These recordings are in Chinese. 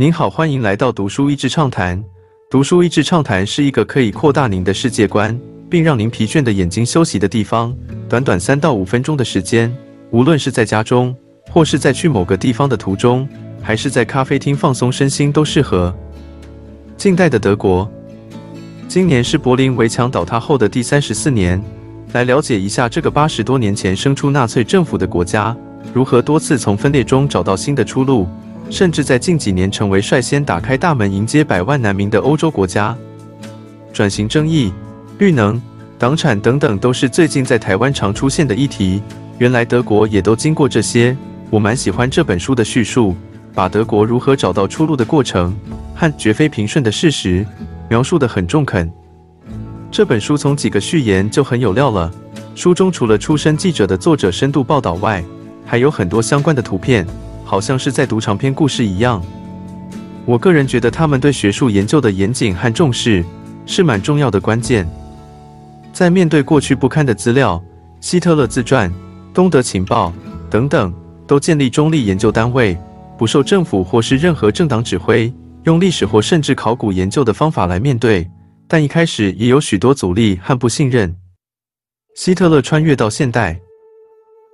您好，欢迎来到读书益智畅谈。读书益智畅谈是一个可以扩大您的世界观，并让您疲倦的眼睛休息的地方。短短三到五分钟的时间，无论是在家中，或是在去某个地方的途中，还是在咖啡厅放松身心，都适合。近代的德国，今年是柏林围墙倒塌后的第三十四年。来了解一下这个八十多年前生出纳粹政府的国家，如何多次从分裂中找到新的出路。甚至在近几年成为率先打开大门迎接百万难民的欧洲国家，转型争议、绿能、党产等等都是最近在台湾常出现的议题。原来德国也都经过这些。我蛮喜欢这本书的叙述，把德国如何找到出路的过程和绝非平顺的事实描述得很中肯。这本书从几个序言就很有料了。书中除了出身记者的作者深度报道外，还有很多相关的图片。好像是在读长篇故事一样。我个人觉得他们对学术研究的严谨和重视是蛮重要的关键。在面对过去不堪的资料，希特勒自传、东德情报等等，都建立中立研究单位，不受政府或是任何政党指挥，用历史或甚至考古研究的方法来面对。但一开始也有许多阻力和不信任。希特勒穿越到现代，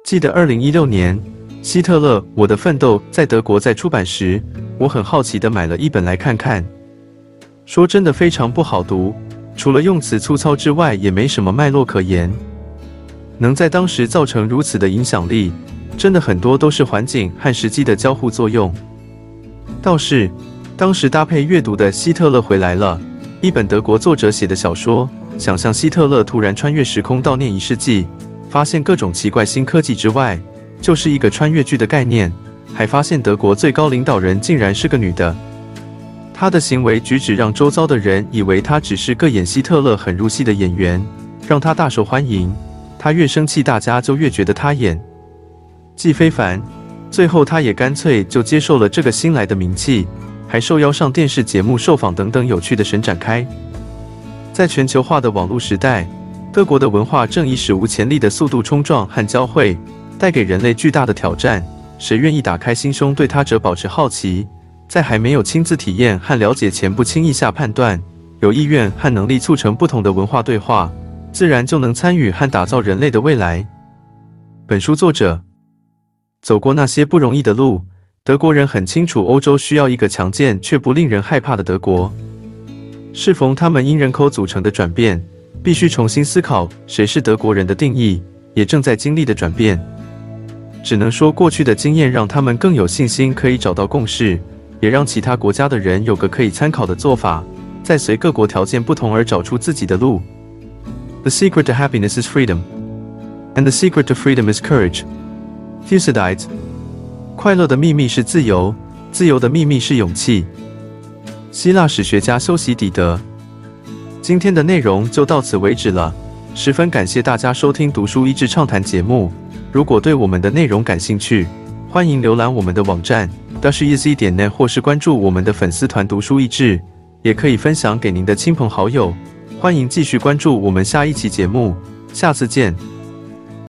记得二零一六年。希特勒：我的奋斗在德国在出版时，我很好奇的买了一本来看看。说真的，非常不好读，除了用词粗糙之外，也没什么脉络可言。能在当时造成如此的影响力，真的很多都是环境和时机的交互作用。倒是当时搭配阅读的《希特勒回来了》，一本德国作者写的小说，想象希特勒突然穿越时空悼念一世纪，发现各种奇怪新科技之外。就是一个穿越剧的概念，还发现德国最高领导人竟然是个女的。她的行为举止让周遭的人以为她只是个演希特勒很入戏的演员，让她大受欢迎。她越生气，大家就越觉得她演既非凡。最后，她也干脆就接受了这个新来的名气，还受邀上电视节目受访等等有趣的神展开。在全球化的网络时代，各国的文化正以史无前例的速度冲撞和交汇。带给人类巨大的挑战，谁愿意打开心胸对他者保持好奇，在还没有亲自体验和了解前不轻易下判断，有意愿和能力促成不同的文化对话，自然就能参与和打造人类的未来。本书作者走过那些不容易的路，德国人很清楚欧洲需要一个强健却不令人害怕的德国。适逢他们因人口组成的转变，必须重新思考谁是德国人的定义，也正在经历的转变。只能说，过去的经验让他们更有信心，可以找到共识，也让其他国家的人有个可以参考的做法，再随各国条件不同而找出自己的路。The secret to happiness is freedom, and the secret to freedom is courage. Thucydides，快乐的秘密是自由，自由的秘密是勇气。希腊史学家修习底德。今天的内容就到此为止了，十分感谢大家收听读书益智畅谈节目。如果对我们的内容感兴趣，欢迎浏览我们的网站 d a s h e a s y 点 net，或是关注我们的粉丝团“读书益智”，也可以分享给您的亲朋好友。欢迎继续关注我们下一期节目，下次见。